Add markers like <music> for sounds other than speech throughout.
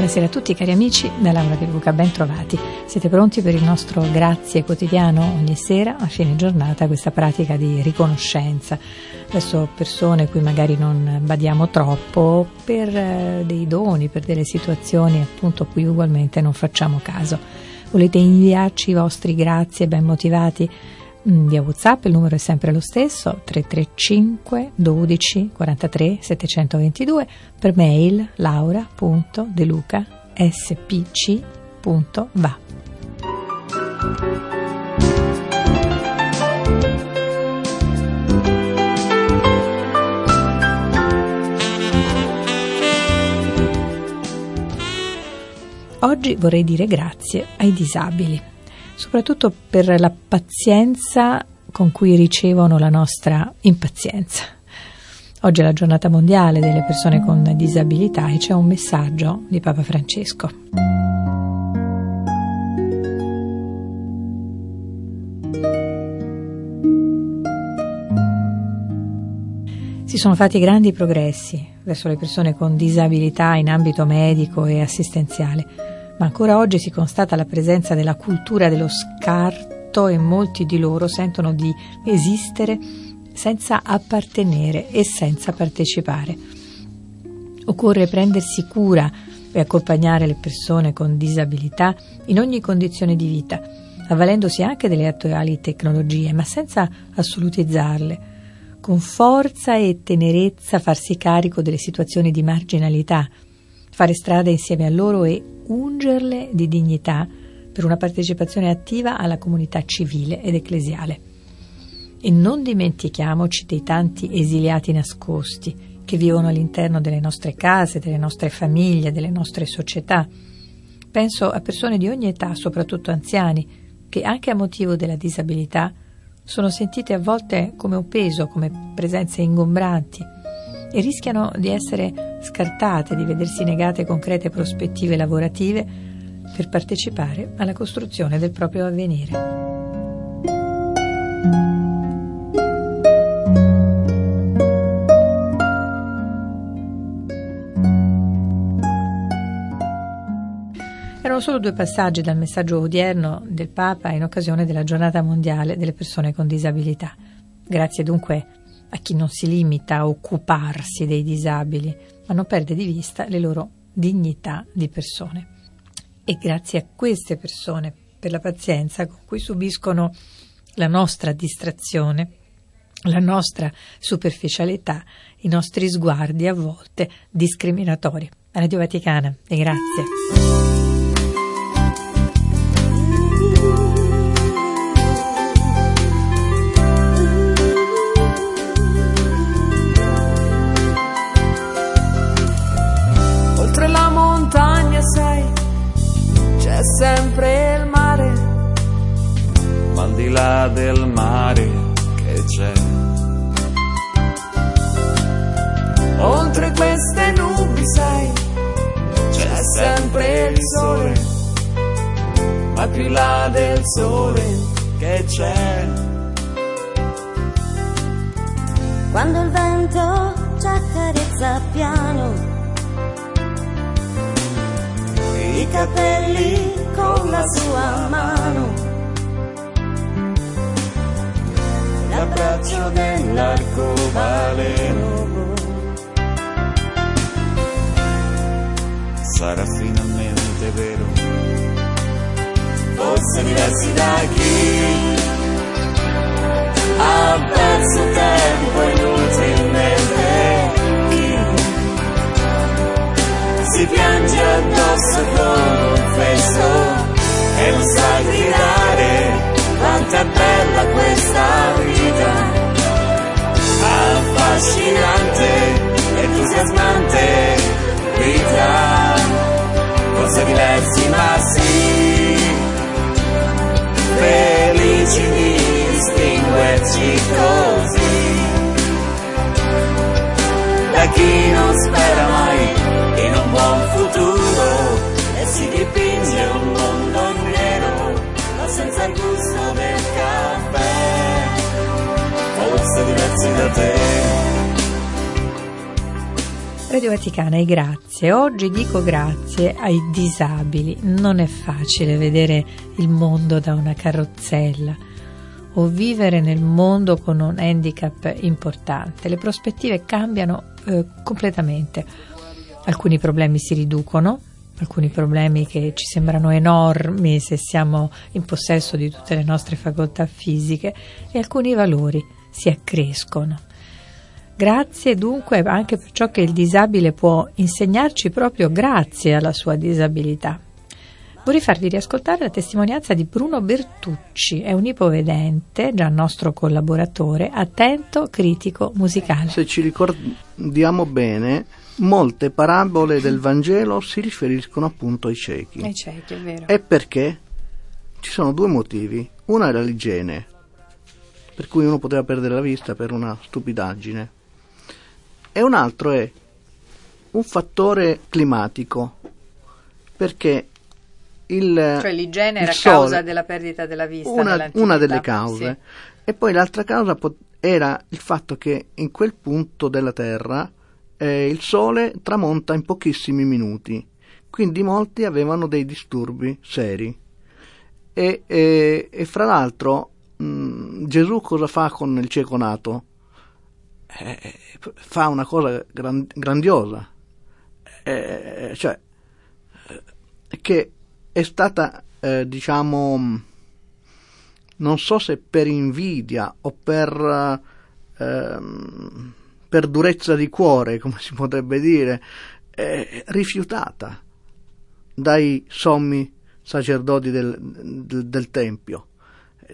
Buonasera a tutti cari amici, da Laura De Luca, ben trovati. Siete pronti per il nostro grazie quotidiano ogni sera a fine giornata, questa pratica di riconoscenza verso persone cui magari non badiamo troppo per eh, dei doni, per delle situazioni appunto a cui ugualmente non facciamo caso. Volete inviarci i vostri grazie ben motivati? Mm, via Whatsapp, il numero è sempre lo stesso, 335 12 43 722, per mail laura.deluca spc.va. Oggi vorrei dire grazie ai disabili soprattutto per la pazienza con cui ricevono la nostra impazienza. Oggi è la giornata mondiale delle persone con disabilità e c'è un messaggio di Papa Francesco. Si sono fatti grandi progressi verso le persone con disabilità in ambito medico e assistenziale ma ancora oggi si constata la presenza della cultura dello scarto e molti di loro sentono di esistere senza appartenere e senza partecipare. Occorre prendersi cura e accompagnare le persone con disabilità in ogni condizione di vita, avvalendosi anche delle attuali tecnologie, ma senza assolutizzarle. Con forza e tenerezza farsi carico delle situazioni di marginalità, fare strada insieme a loro e ungerle di dignità per una partecipazione attiva alla comunità civile ed ecclesiale. E non dimentichiamoci dei tanti esiliati nascosti che vivono all'interno delle nostre case, delle nostre famiglie, delle nostre società. Penso a persone di ogni età, soprattutto anziani, che anche a motivo della disabilità sono sentite a volte come un peso, come presenze ingombranti e rischiano di essere scartate, di vedersi negate concrete prospettive lavorative per partecipare alla costruzione del proprio avvenire. Erano solo due passaggi dal messaggio odierno del Papa in occasione della giornata mondiale delle persone con disabilità. Grazie dunque a chi non si limita a occuparsi dei disabili, ma non perde di vista le loro dignità di persone. E grazie a queste persone, per la pazienza con cui subiscono la nostra distrazione, la nostra superficialità, i nostri sguardi a volte discriminatori. Radio Vaticana e grazie. Del mare che c'è. Oltre queste nubi, sai, c'è sempre il sole, ma più là del sole che c'è. Quando il vento ci accarezza piano, i capelli con la sua mano l'abbraccio dell'arcobaleno. Sarà finalmente vero, forse diversi da chi affascinante, entusiasmante vita, cose diverse ma sì, felici di distinguerci così. Da chi non spera diversi da te Radio Vaticana e grazie. Oggi dico grazie ai disabili. Non è facile vedere il mondo da una carrozzella o vivere nel mondo con un handicap importante. Le prospettive cambiano eh, completamente. Alcuni problemi si riducono, alcuni problemi che ci sembrano enormi se siamo in possesso di tutte le nostre facoltà fisiche e alcuni valori si accrescono. Grazie dunque anche per ciò che il disabile può insegnarci proprio grazie alla sua disabilità. Vorrei farvi riascoltare la testimonianza di Bruno Bertucci, è un ipovedente, già nostro collaboratore, attento, critico, musicale. Se ci ricordiamo bene, molte parabole del Vangelo si riferiscono appunto ai ciechi. Ai ciechi, è vero. E perché? Ci sono due motivi. Uno era l'igiene, per cui uno poteva perdere la vista per una stupidaggine e un altro è un fattore climatico, perché il, cioè l'igiene era sole, causa della perdita della vista. Una, una delle cause. Sì. E poi l'altra causa era il fatto che in quel punto della Terra eh, il Sole tramonta in pochissimi minuti, quindi molti avevano dei disturbi seri. E, e, e fra l'altro Gesù cosa fa con il cieco nato? Eh, fa una cosa gran, grandiosa, eh, cioè che è stata, eh, diciamo, non so se per invidia o per, ehm, per durezza di cuore, come si potrebbe dire, rifiutata dai sommi sacerdoti del, del, del Tempio.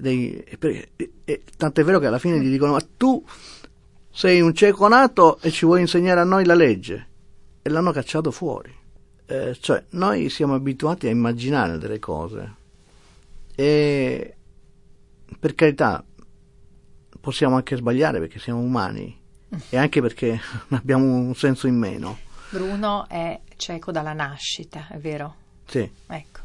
Dei, e, e, tant'è vero che alla fine gli dicono: Ma tu sei un cieco nato e ci vuoi insegnare a noi la legge. E l'hanno cacciato fuori. Eh, cioè, noi siamo abituati a immaginare delle cose. E per carità, possiamo anche sbagliare perché siamo umani <laughs> e anche perché <laughs> abbiamo un senso in meno. Bruno è cieco dalla nascita, è vero? Sì. Ecco.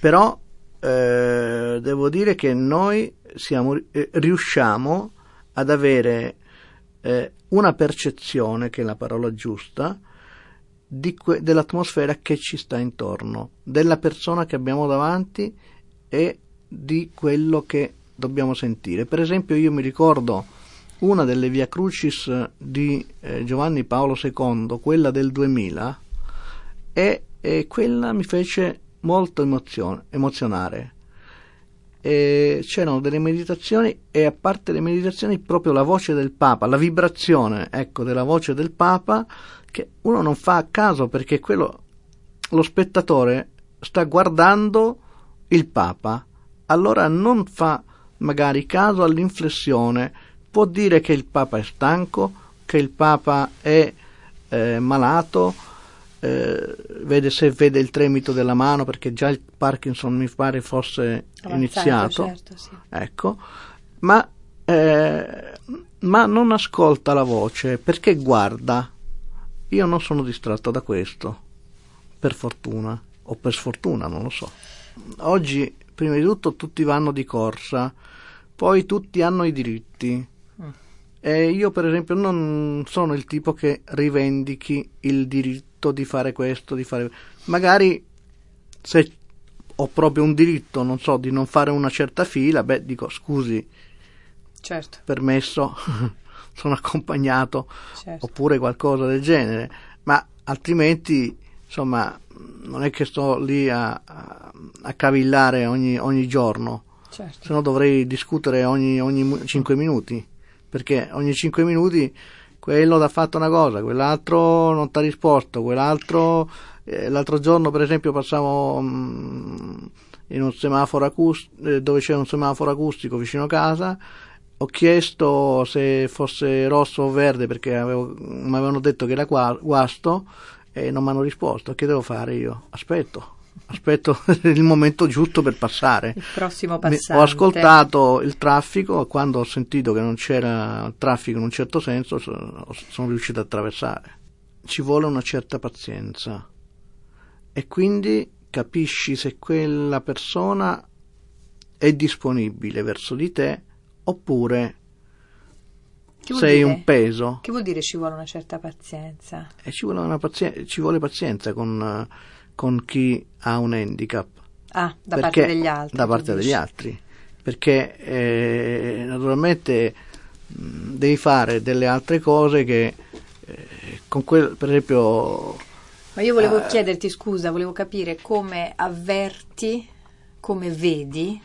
Però eh, devo dire che noi siamo, eh, riusciamo ad avere eh, una percezione, che è la parola giusta, que- dell'atmosfera che ci sta intorno, della persona che abbiamo davanti e di quello che dobbiamo sentire. Per esempio io mi ricordo una delle Via Crucis di eh, Giovanni Paolo II, quella del 2000, e, e quella mi fece molto emozione, emozionare. E c'erano delle meditazioni e a parte le meditazioni proprio la voce del Papa, la vibrazione ecco, della voce del Papa che uno non fa a caso perché quello, lo spettatore sta guardando il Papa, allora non fa magari caso all'inflessione, può dire che il Papa è stanco, che il Papa è eh, malato, eh, vede se vede il tremito della mano perché già il Parkinson mi pare fosse Avanzato, iniziato. certo, sì. ecco. Ma, eh, ma non ascolta la voce perché guarda? Io non sono distratto da questo per fortuna o per sfortuna non lo so. Oggi prima di tutto tutti vanno di corsa poi tutti hanno i diritti. Mm. e io per esempio non sono il tipo che rivendichi il diritto di fare questo, di fare... Magari se ho proprio un diritto, non so, di non fare una certa fila, beh, dico scusi, Certo, permesso, <laughs> sono accompagnato, certo. oppure qualcosa del genere, ma altrimenti, insomma, non è che sto lì a, a, a cavillare ogni, ogni giorno, certo. se no dovrei discutere ogni, ogni 5 minuti, perché ogni 5 minuti quello ti ha fatto una cosa, quell'altro non ti ha risposto, quell'altro... eh, l'altro giorno per esempio passavo mm, in un semaforo acustico, dove c'era un semaforo acustico vicino casa, ho chiesto se fosse rosso o verde perché mi avevano detto che era guasto e non mi hanno risposto. Che devo fare io? Aspetto. Aspetto <laughs> il momento giusto per passare. Il prossimo passante. Ho ascoltato il traffico e quando ho sentito che non c'era traffico in un certo senso so- sono riuscito a attraversare. Ci vuole una certa pazienza e quindi capisci se quella persona è disponibile verso di te oppure sei dire? un peso. Che vuol dire ci vuole una certa pazienza? E ci vuole, una pazien- ci vuole pazienza con, con chi ha un handicap. Ah, da Perché- parte degli altri. Da parte degli altri. Perché eh, naturalmente mh, devi fare delle altre cose che eh, con quel, per esempio, Ma io volevo Eh. chiederti scusa, volevo capire come avverti, come vedi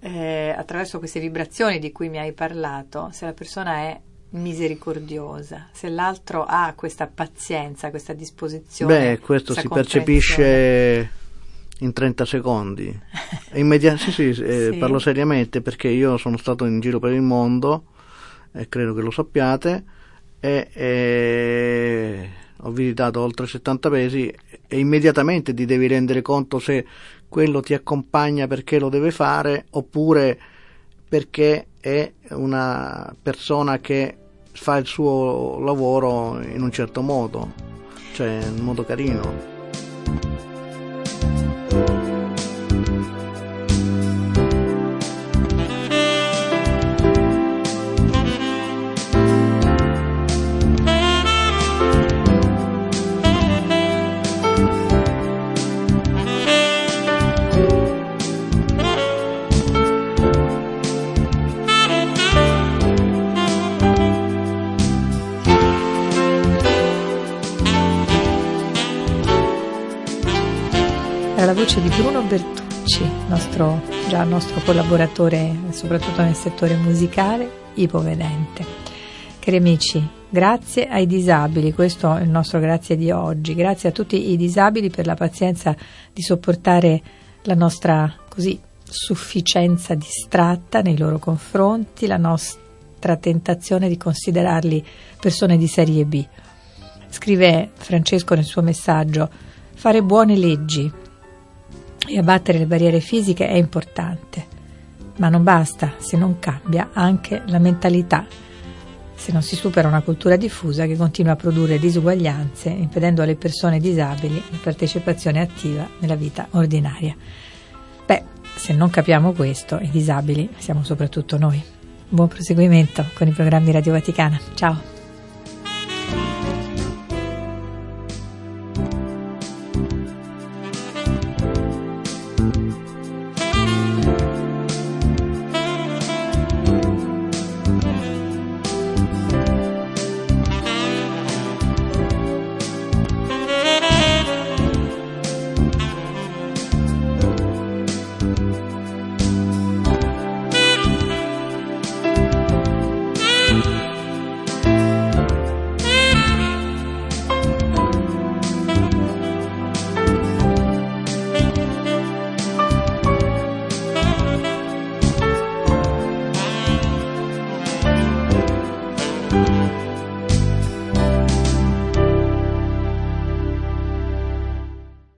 eh, attraverso queste vibrazioni di cui mi hai parlato, se la persona è misericordiosa, se l'altro ha questa pazienza, questa disposizione. beh, questo si percepisce in 30 secondi. E immedi- sì, sì, eh, <laughs> Sì. parlo seriamente perché io sono stato in giro per il mondo e credo che lo sappiate e, e ho visitato oltre 70 paesi e immediatamente ti devi rendere conto se quello ti accompagna perché lo deve fare oppure perché è una persona che fa il suo lavoro in un certo modo, cioè in modo carino. Era la voce di Bruno Bertucci, nostro, già nostro collaboratore soprattutto nel settore musicale, ipovedente. Cari amici, grazie ai disabili, questo è il nostro grazie di oggi, grazie a tutti i disabili per la pazienza di sopportare la nostra così sufficienza distratta nei loro confronti, la nostra tentazione di considerarli persone di serie B. Scrive Francesco nel suo messaggio, fare buone leggi e abbattere le barriere fisiche è importante, ma non basta se non cambia anche la mentalità, se non si supera una cultura diffusa che continua a produrre disuguaglianze, impedendo alle persone disabili la partecipazione attiva nella vita ordinaria. Beh, se non capiamo questo, i disabili siamo soprattutto noi. Buon proseguimento con i programmi Radio Vaticana. Ciao!